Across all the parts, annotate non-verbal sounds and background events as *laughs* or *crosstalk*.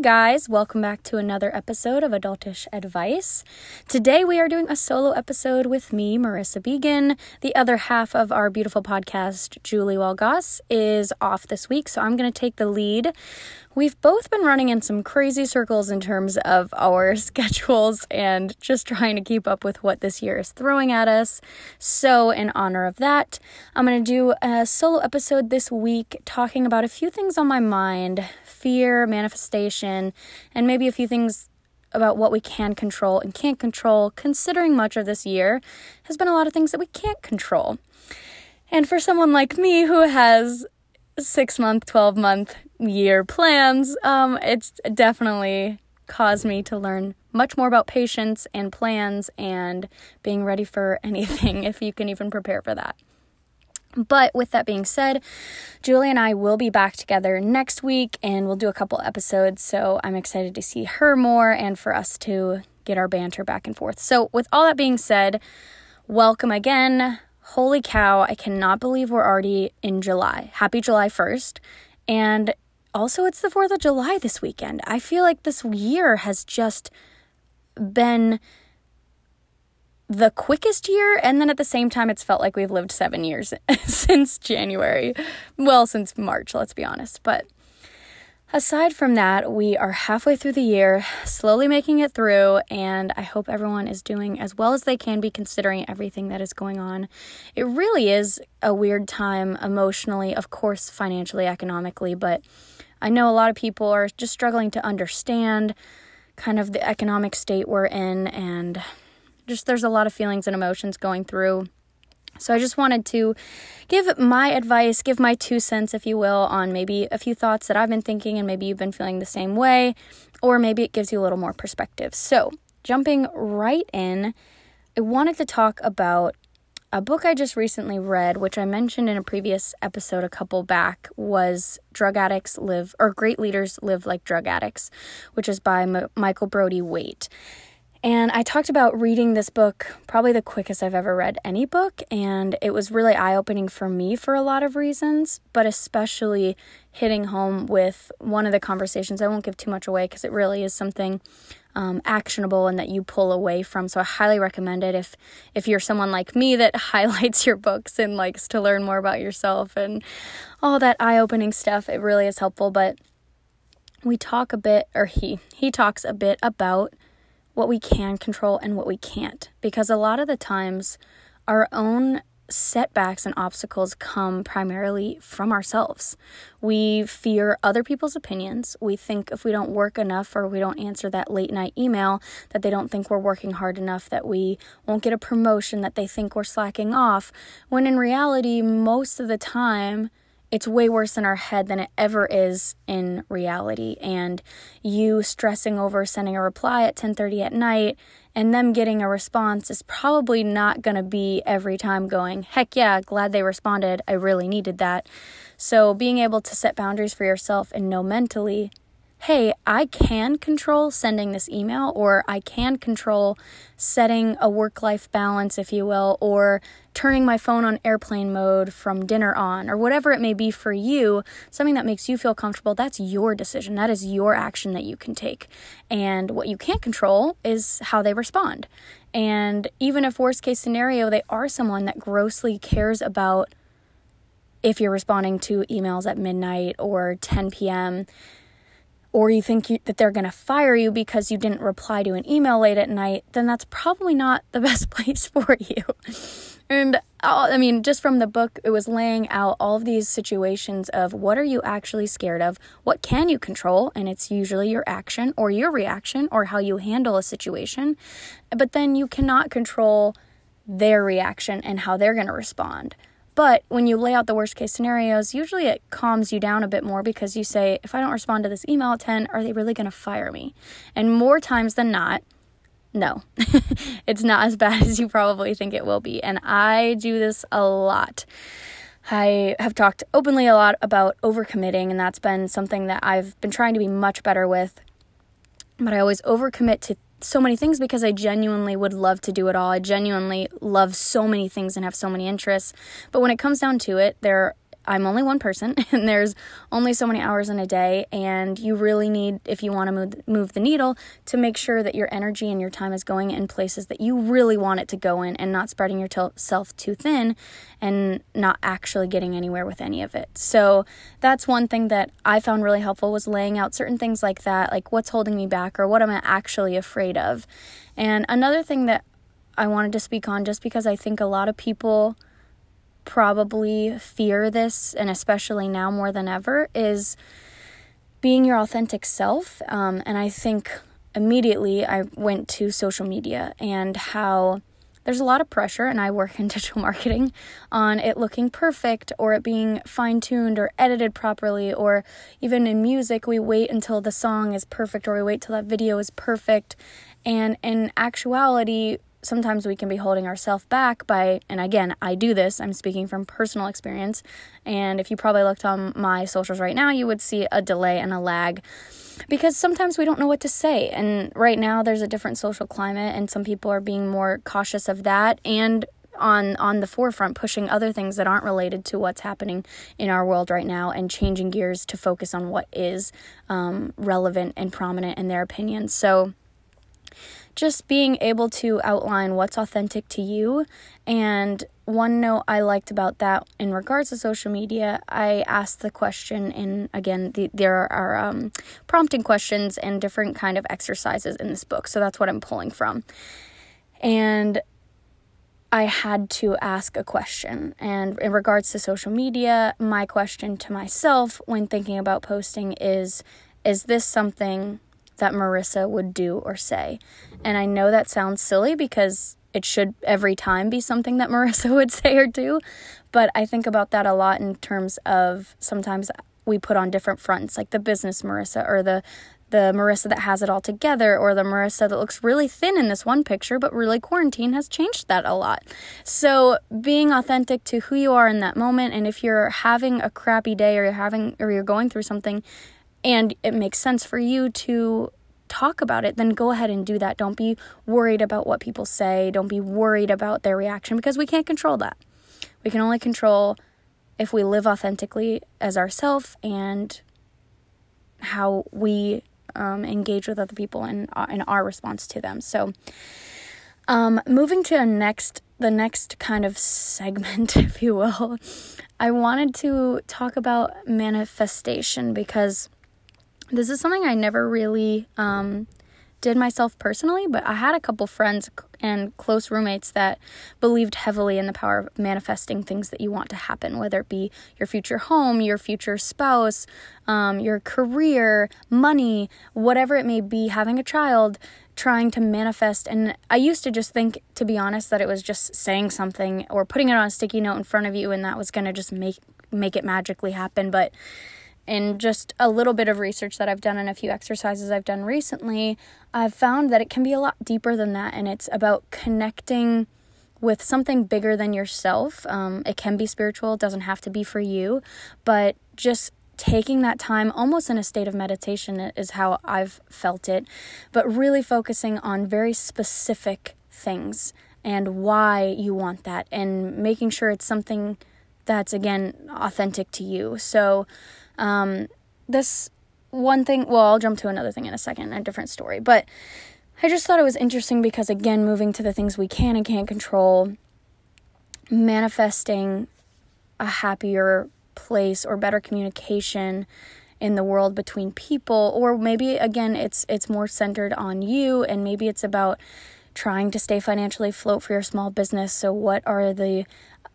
Guys, welcome back to another episode of Adultish Advice. Today we are doing a solo episode with me, Marissa Began. The other half of our beautiful podcast, Julie Walgoss, is off this week, so I'm going to take the lead. We've both been running in some crazy circles in terms of our *laughs* schedules and just trying to keep up with what this year is throwing at us. So, in honor of that, I'm going to do a solo episode this week talking about a few things on my mind fear, manifestation, and maybe a few things about what we can control and can't control, considering much of this year has been a lot of things that we can't control. And for someone like me who has six month, 12 month year plans, um, it's definitely caused me to learn much more about patience and plans and being ready for *laughs* anything if you can even prepare for that. But with that being said, Julie and I will be back together next week and we'll do a couple episodes. So I'm excited to see her more and for us to get our banter back and forth. So, with all that being said, welcome again. Holy cow, I cannot believe we're already in July. Happy July 1st. And also, it's the 4th of July this weekend. I feel like this year has just been the quickest year, and then at the same time, it's felt like we've lived seven years *laughs* since January. Well, since March, let's be honest. But aside from that, we are halfway through the year, slowly making it through, and I hope everyone is doing as well as they can be considering everything that is going on. It really is a weird time emotionally, of course, financially, economically, but I know a lot of people are just struggling to understand kind of the economic state we're in and just there's a lot of feelings and emotions going through. So I just wanted to give my advice, give my two cents, if you will, on maybe a few thoughts that I've been thinking and maybe you've been feeling the same way, or maybe it gives you a little more perspective. So, jumping right in, I wanted to talk about a book I just recently read, which I mentioned in a previous episode a couple back, was Drug Addicts Live, or Great Leaders Live Like Drug Addicts, which is by M- Michael Brody-Waite. And I talked about reading this book, probably the quickest I've ever read any book, and it was really eye opening for me for a lot of reasons, but especially hitting home with one of the conversations. I won't give too much away because it really is something um, actionable and that you pull away from. So I highly recommend it if if you're someone like me that *laughs* highlights your books and likes to learn more about yourself and all that eye opening stuff. It really is helpful. But we talk a bit, or he he talks a bit about what we can control and what we can't. Because a lot of the times, our own setbacks and obstacles come primarily from ourselves. We fear other people's opinions. We think if we don't work enough or we don't answer that late night email, that they don't think we're working hard enough, that we won't get a promotion, that they think we're slacking off. When in reality, most of the time, it's way worse in our head than it ever is in reality. And you stressing over sending a reply at 10:30 at night and them getting a response is probably not going to be every time going heck yeah glad they responded. I really needed that. So being able to set boundaries for yourself and know mentally hey, I can control sending this email, or I can control setting a work life balance, if you will, or turning my phone on airplane mode from dinner on, or whatever it may be for you, something that makes you feel comfortable, that's your decision. That is your action that you can take. And what you can't control is how they respond. And even if, worst case scenario, they are someone that grossly cares about if you're responding to emails at midnight or 10 p.m., or you think you, that they're going to fire you because you didn't reply to an email late at night, then that's probably not the *laughs* best place for you. And uh, I mean, just from the book, it was laying out all of these situations of what are you actually scared of? What can you control? And it's usually your action or your reaction or how you handle a situation. But then you cannot control their reaction and how they're going to respond. But when you lay out the worst case scenarios, usually it calms you down a bit more because you say, if I don't respond to this email at 10, are they really going to fire me? And more times than not, no, *laughs* it's not as bad *laughs* as you probably think it will be. And I do this a lot. I have talked openly a lot about overcommitting, and that's been something that I've been trying to be much better with. But I always overcommit to so many things because I genuinely would love to do it all. I genuinely love so many things and have so many interests. But when it comes down to it, there I'm only one person *laughs* and there's only so many hours in a day and you really need if you want to move move the needle to make sure that your energy and your time is going in places that you really want it to go in and not spreading yourself too thin and not actually getting anywhere with any of it. So that's one thing that I found really helpful was laying out certain things like that, like what's holding me back or what am I actually afraid of. And another thing that I wanted to speak on just because I think a lot of people probably fear this, and especially now more than ever, is being your authentic self. Um, and I think immediately I went to social media and how there's a lot of pressure, and I work *laughs* in digital marketing, on it looking perfect or it being fine tuned or edited properly, or even in music, we wait until the song is perfect or we wait till that video is perfect. And in actuality, sometimes we can be holding ourselves back by, and again, I do this, I'm speaking from personal experience. And if you probably looked on my socials right now, you would see a delay and a lag because sometimes we don't know what to say. And right now, there's a different social climate, and some people are being more cautious of that and on on the forefront pushing other things that aren't related to what's happening in our world right now and changing gears to focus on what is um, relevant and prominent in their opinions so just being able to outline what's authentic to you. And one note I liked about that in regards to social media, I asked the question in again, the, there are um, prompting questions and different kind of exercises in this book. So that's what I'm pulling from. And I had to ask a question. And in regards to social media, my question to myself when thinking about posting is Is this something that Marissa would do or say. And I know that sounds silly because it should every time be something that *laughs* Marissa would say or do, but I think about that a lot in terms of sometimes we put on different fronts, like the business Marissa or the the Marissa that has it all together, or the Marissa that looks really thin in this one picture, but really quarantine has changed that a lot. So being authentic to who you are in that moment, and if you're having a crappy day or you're having or you're going through something, and it makes sense for you to talk about it, then go ahead and do that. Don't be worried about what people say. Don't be worried about their reaction because we can't control that. We can only control if we live authentically as ourselves and how we um, engage with other people and uh, in our response to them. So, um, moving to next the next kind of segment, *laughs* if you will, I wanted to talk about manifestation because this is something I never really um, did myself personally, but I had a couple friends and close roommates that believed heavily in the power of manifesting things that you want to happen, whether it be your future home, your future spouse, um, your career, money, whatever it may be, having a child, trying to manifest. And I used to just think, to be honest, that it was just saying something or putting it on a sticky note in front of you and that was going to just make make it magically happen. But in just a little bit of research that I've done and a few exercises I've done recently, I've found that it can be a lot deeper than that. And it's about connecting with something bigger than yourself. Um, it can be spiritual, it doesn't have to be for you, but just taking that time almost in a state of meditation is how I've felt it, but really focusing on very specific things and why you want that and making sure it's something that's again authentic to you. So, um, this one thing, well, I'll jump to another thing in a second, a different story, but I just thought it was interesting because, again, moving to the things we can and can't control, manifesting a happier place or better communication in the world between people or maybe again it's it's more centered on you and maybe it's about trying to stay financially afloat for your small business. So what are the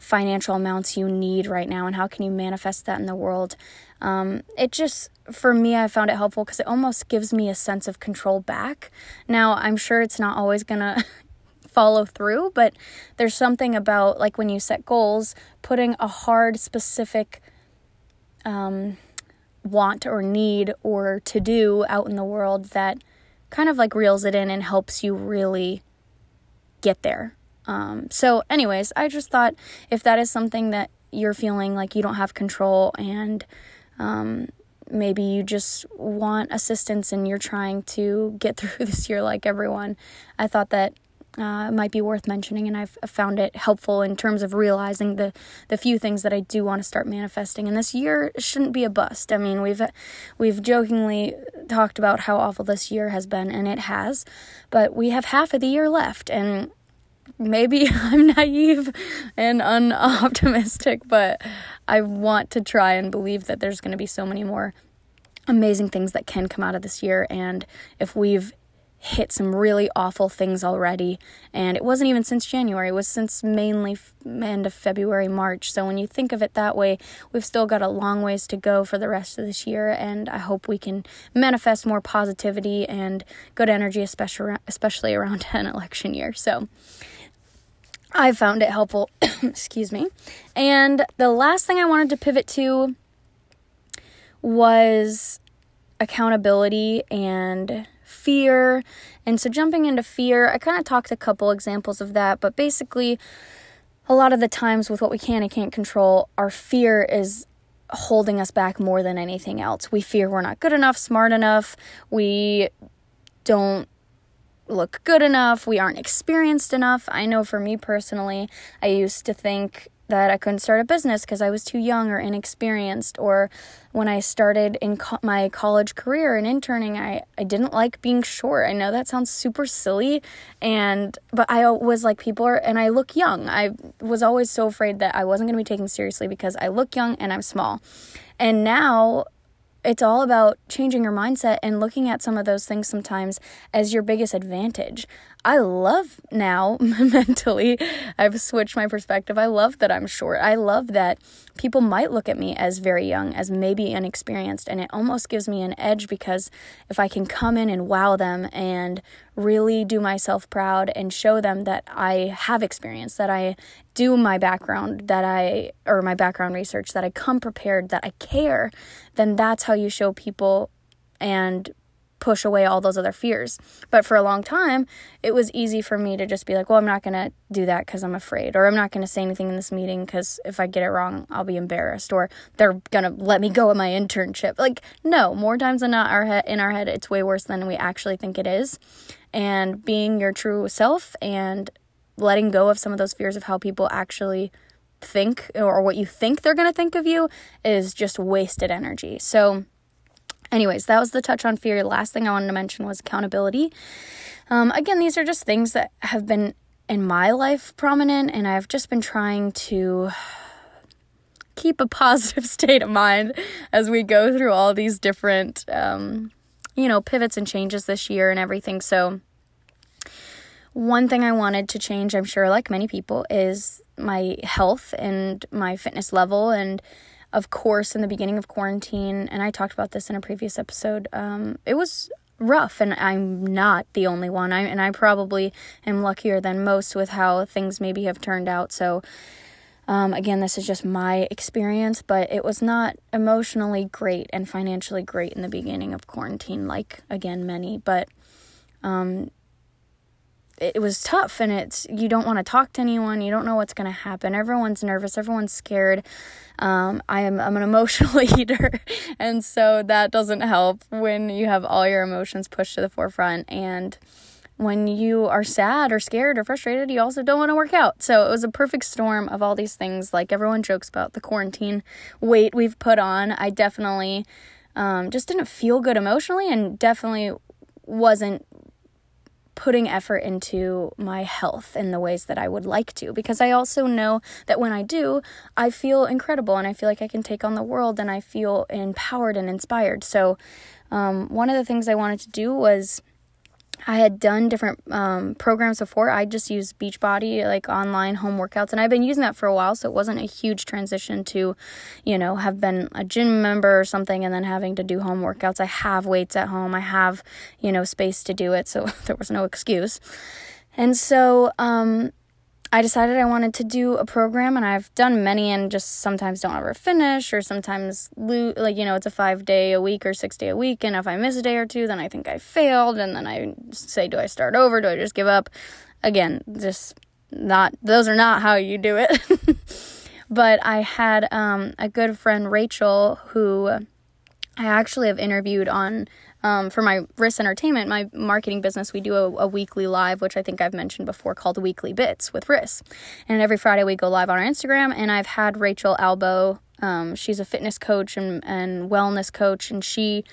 financial amounts you need right now and how can you manifest that in the world? Um, it just for me i found it helpful because it almost gives me a sense of control back. Now i'm sure it's not always gonna *laughs* follow through but there's something about like when you set goals putting a hard specific um, want or need or to do out in the world that kind of like reels it in and helps you really get there um, so, anyways, I just thought if that is something that you're feeling like you don't have control and um, maybe you just want assistance and you're trying to get *laughs* through this year like everyone, I thought that uh, might be worth mentioning, and I've found it helpful in terms of realizing the the few things that I do want to start manifesting. And this year shouldn't be a bust. I mean, we've we've jokingly talked about how awful this year has been, and it has, but we have half of the year left, and maybe *laughs* I'm naive and unoptimistic, but I want to try and believe that there's going to be so many more amazing things that can come out of this year. And if we've hit some really awful things already. And it wasn't even since January, it was since mainly f- end of February, March. So when you think of it that way, we've still got a long ways to go for the rest of this year. And I hope we can manifest more positivity and good energy, especially, especially around *laughs* an election year. So I found it helpful. *coughs* Excuse me. And the last thing I wanted to pivot to was accountability and fear. And so, jumping into fear, I kind of talked a couple examples of that, but basically, a lot of the times with what we can and can't control, our fear is holding us back more than anything else. We fear we're not good enough, smart enough, we don't look good enough, we aren't experienced enough. I know for me personally, I used to think that I couldn't start a business because I was too young or inexperienced. Or when I started in co- my college career and interning, I, I didn't like being short. I know that sounds super silly, and but I was like people are, and I look young. I was always so afraid that I wasn't going to be taken seriously because I look young and I'm small. And now it's all about changing your mindset and looking at some of those things sometimes as your biggest advantage. I love now *laughs* mentally, I've switched my perspective. I love that I'm short. I love that people might look at me as very young, as maybe inexperienced, and it almost gives me an edge because if I can come in and wow them and really do myself proud and show them that I have experience, that I do my background, that I, or my background research, that I come prepared, that I care, then that's how you show people and push away all those other fears. But for a long time, it was easy for me to just be like, well, I'm not going to do that because I'm afraid, or I'm not going to say anything in this meeting because if I get it wrong, I'll be embarrassed, or they're going to let me go at my internship. Like, no, more times than not, our head, in our head, it's way worse than we actually think it is. And being your true self and letting go of some of those fears of how people actually think or what you think they're going to think of you is just wasted energy. So, Anyways, that was the touch on fear. Last thing I wanted to mention was accountability. Um, again, these are just things that have been in my life prominent, and I've just been trying to keep a *laughs* positive state of mind as we go through all these different, um, you know, pivots and changes this year and everything. So, one thing I wanted to change, I'm sure, like many people, is my health and my fitness level and of course, in the beginning of quarantine, and I talked about this in a previous episode, um, it was rough, and I'm not the only one. I and I probably am luckier than most with how things maybe have turned out. So, um, again, this is just my experience, but it was not emotionally great and financially great in the beginning of quarantine, like again many. But um, it was tough, and it's you don't want to talk to anyone. You don't know what's going to happen. Everyone's nervous. Everyone's scared. Um, I am I'm an *laughs* emotional eater, and so that doesn't help when you have all your emotions pushed to the forefront. And when you are sad or scared or frustrated, you also don't want to work out. So it was a perfect storm of all these things. Like everyone jokes about the quarantine weight we've put on. I definitely um, just didn't feel good emotionally, and definitely wasn't putting effort into my health in the ways that I would like to because I also know that when I do, I feel incredible and I feel like I can take on the world and I feel empowered and inspired. So, um, one of the things I wanted to do was I had done different um, programs before. I just used Beachbody, like online home workouts, and I've been using that for a while, so it wasn't a huge transition to, you know, have been a gym member or something and then having to do home workouts. I have weights at home, I have, you know, space to do it, so *laughs* there was no excuse. And so, um, I decided I wanted to do a program, and I've done many, and just sometimes don't ever finish, or sometimes lose. Like you know, it's a five day a week or six day a week, and if I miss a day or two, then I think I failed, and then I say, do I start over? Do I just give up? Again, just not. Those are not how you do it. *laughs* but I had um, a good friend, Rachel, who I actually have interviewed on um, for my Riss Entertainment, my marketing business. We do a, a, weekly live, which I think I've mentioned before, called Weekly Bits with Riss. And every Friday we go live on our Instagram. And I've had Rachel Albo. Um, she's a fitness coach and, and wellness coach, and she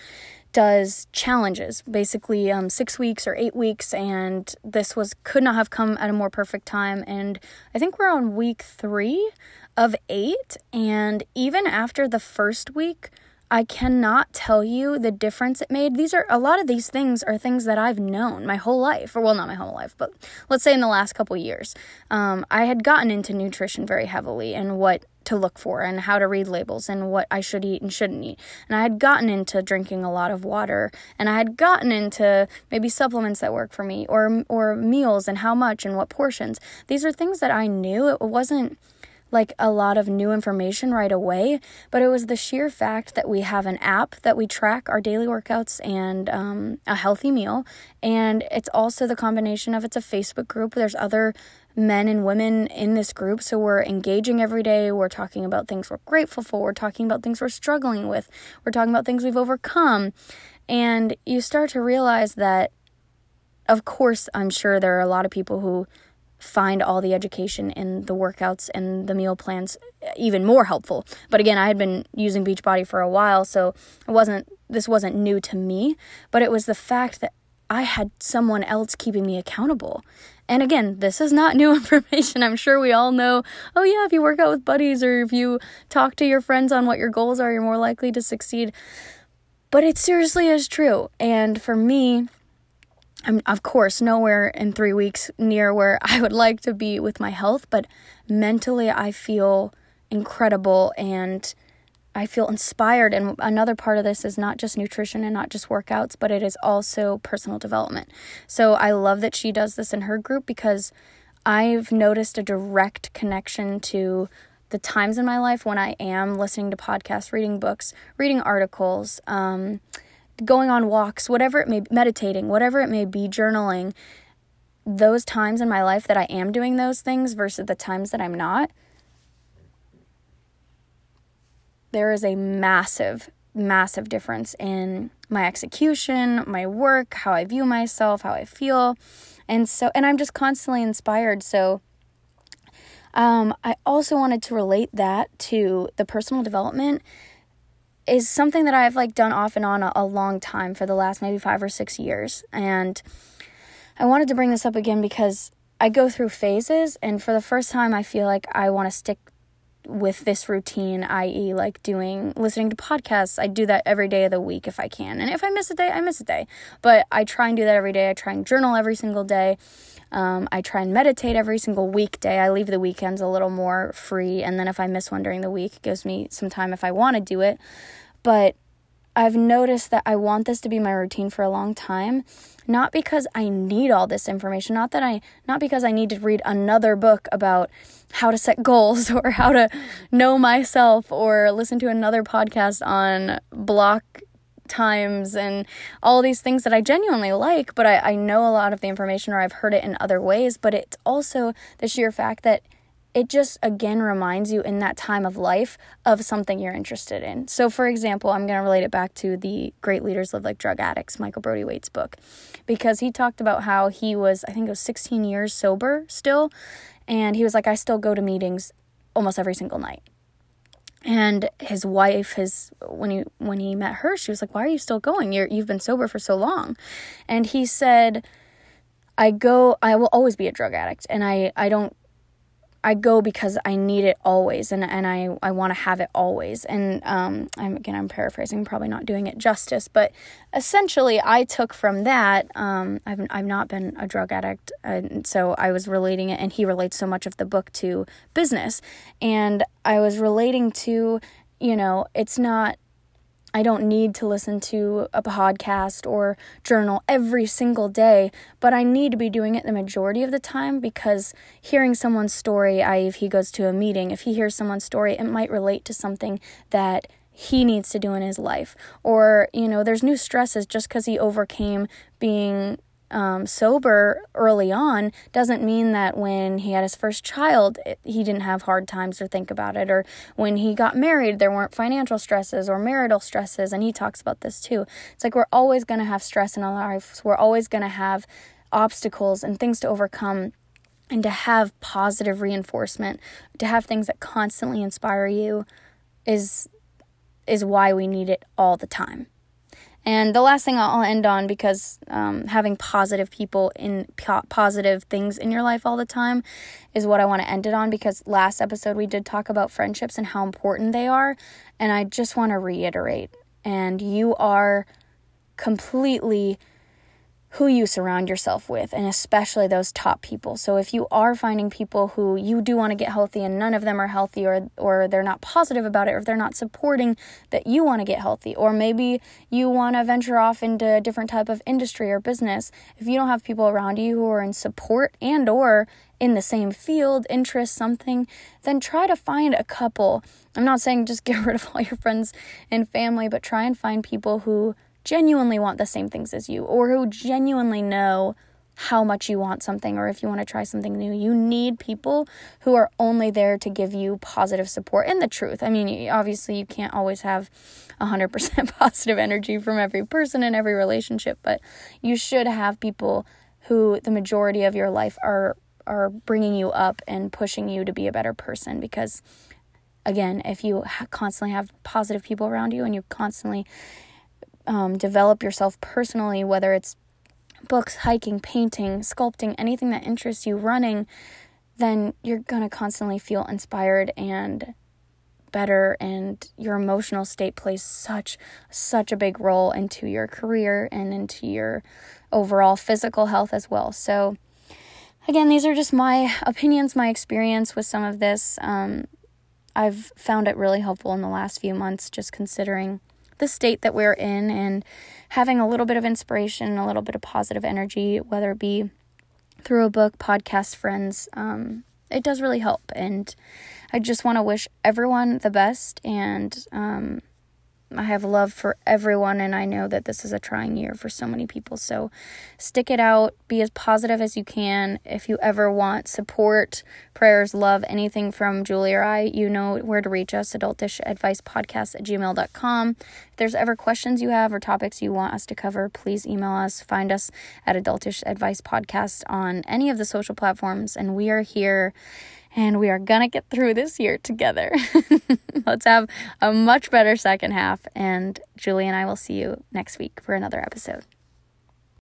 does challenges basically um, six weeks or eight weeks and this was could not have come at a more perfect time and i think we're on week three of eight and even after the first week I cannot tell you the difference it made. These are a lot of these things are things that I've known my whole life, or well, not my whole life, but let's say in the last couple years. Um, I had gotten into nutrition very heavily and what to look for and how to read labels and what I should eat and shouldn't eat. And I had gotten into drinking a lot of water and I had gotten into maybe supplements that work for me or or meals and how much and what portions. These are things that I knew. It wasn't like a lot of new information right away, but it was the sheer fact that we have an app that we track our daily workouts and um, a healthy meal. And it's also the combination of it's a Facebook group. There's other men and women in this group. So we're engaging every day. We're talking about things we're grateful for. We're talking about things we're struggling with. We're talking about things we've overcome. And you start to realize that, of course, I'm sure there are a lot of people who find all the education and the workouts and the meal plans even more helpful. But again, I had been using Beachbody for a while, so it wasn't this wasn't new to me, but it was the fact that I had someone else keeping me accountable. And again, this is not *laughs* new information. I'm sure we all know, oh yeah, if you work out with buddies or if you talk to your friends on what your goals are, you're more likely to succeed. But it seriously is true. And for me, I'm, of course, nowhere in three weeks near where *laughs* I would like to be with my health, but mentally, I feel incredible and I feel inspired. And another part of this is not just nutrition and not just workouts, but it is also personal development. So I love that she does this in her group because I've noticed a direct connection to the times in my life when I am listening to podcasts, reading books, reading articles, um, going on walks, whatever it may be, meditating, whatever it may be, journaling, those times in my life that I am doing those things versus the times that I'm not, there is a massive, massive difference in my execution, my work, how I view myself, how I feel. And so, and I'm just constantly inspired. So, um, I also wanted to relate that to the personal development is something that I've like done off and on a, a long time for the last maybe five or six years. And I wanted to bring this up again because I go through phases, and for the first time, I feel like I want to stick with this routine, i.e., like doing listening to podcasts. I do that every day of the week if I can. And if I miss a day, I miss a day. But I try and do that every day. I try and journal every single day. Um, I try and meditate every single weekday. I leave the weekends a little more free. And then if I miss one during the week, it gives me some time if I want to do it. But I've noticed that I want this to be my routine for a long time, not because I need all this information, not that I not because I need to read another book about how to set *laughs* goals or how to know myself or listen to another podcast on block times and all these things that I genuinely like, but I, I know a lot of the information or I've heard it in other ways, but it's also the sheer fact that it just again reminds you in that time of life of something you're interested in. So, for example, I'm going to relate it back to the Great Leaders Live Like Drug Addicts, Michael Brody-Waite's book, because he talked about how he was, I think it was 16 years sober still, and he was like, I still go to meetings almost every single night. And his wife, his when he when he met her, she was like, "Why are you still going? You're you've been sober for so long," and he said, "I go. I will always be a drug addict, and I I don't I go because I need it always and, and I, I want to have it always. And um, I'm, again, I'm paraphrasing, probably not doing it justice, but essentially, I took from that. Um, I've, I've not been a drug addict, and so I was relating it, and he relates so much of the book to business. And I was relating to, you know, it's not I don't need to listen to a podcast or journal every single day, but I need to be doing it the majority of the time because hearing someone's story, I if he goes to a meeting, if he hears someone's story, it might relate to something that he needs to do in his life. Or, you know, there's new stresses just because he overcame being um, sober early on doesn't mean that when he had his first child, it, he didn't have hard times or think about it, or when he got married, there weren't financial stresses or marital stresses. And he talks about this too. It's like we're always going to have stress in our lives, we're always going to have obstacles and things to overcome. And to have positive reinforcement, to have things that constantly inspire you is is why we need it all the time. And the last thing I'll end on because um, having positive people in po- positive things in your life all the time is what I want to end it on because last episode we did talk about friendships and how important they are. And I just want to reiterate and you are completely who you surround yourself with, and especially those top people. So if you are finding people who you do want to get healthy and none of them are healthy or or they're not positive about it or if they're not supporting that you want to get healthy or maybe you want to venture off into a different type of industry or business, if you don't have people around you who are in support and or in the same field, interest, something, then try to find a couple. I'm not saying just *laughs* get rid of all your friends and family, but try and find people who genuinely want the same things as you or who genuinely know how much you want something or if you want to try something new. You need people who are only there to give you positive support and the truth. I mean, obviously, you can't always have 100% *laughs* positive energy from every person in every relationship, but you should have people who the majority of your life are are bringing you up and pushing you to be a better person because again, if you constantly have positive people around you and you constantly um, develop yourself personally, whether it's books, hiking, painting, sculpting, anything that interests you, running, then you're going to constantly feel inspired and better and your emotional state plays such such a big role into your career and into your overall physical health as well. So again, these are just my opinions, my experience with some of this. Um, I've found it really helpful in the last few months just considering the state that we're in and having a little bit of inspiration, a little bit of positive energy, whether it be through a book, podcast, friends, um, it does really help. And I just want to wish everyone the best and um, I have love for everyone, and I know that this is a trying year for so many people. So stick it out, be as positive as you can. If you ever want support, prayers, love, anything from Julie or I, you know where to reach us adultishadvicepodcast at gmail.com. If there's ever questions you have or topics you want us to cover, please email us. Find us at Adultish Advice Podcast on any of the social platforms, and we are here and we are going to get through this year together. *laughs* Let's have a much better second half, and Julie and I will see you next week for another episode.